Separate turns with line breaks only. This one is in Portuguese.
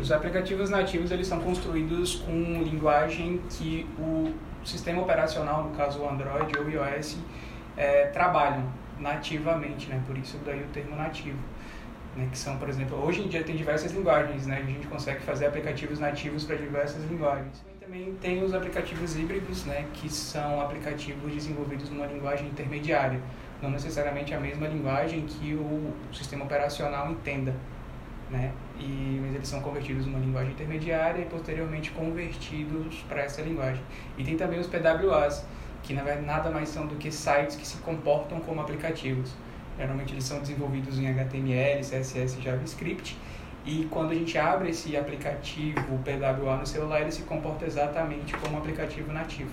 Os aplicativos nativos eles são construídos com linguagem que o sistema operacional, no caso o Android ou o iOS, é, trabalham nativamente, né? Por isso daí o termo nativo. Né, que são, por exemplo, hoje em dia tem diversas linguagens, né? A gente consegue fazer aplicativos nativos para diversas linguagens. Também tem os aplicativos híbridos, né? Que são aplicativos desenvolvidos numa linguagem intermediária, não necessariamente a mesma linguagem que o sistema operacional entenda, né? E, mas eles são convertidos numa linguagem intermediária e posteriormente convertidos para essa linguagem. E tem também os PWAs, que na verdade nada mais são do que sites que se comportam como aplicativos. Geralmente eles são desenvolvidos em HTML, CSS e JavaScript. E quando a gente abre esse aplicativo PWA no celular, ele se comporta exatamente como um aplicativo nativo.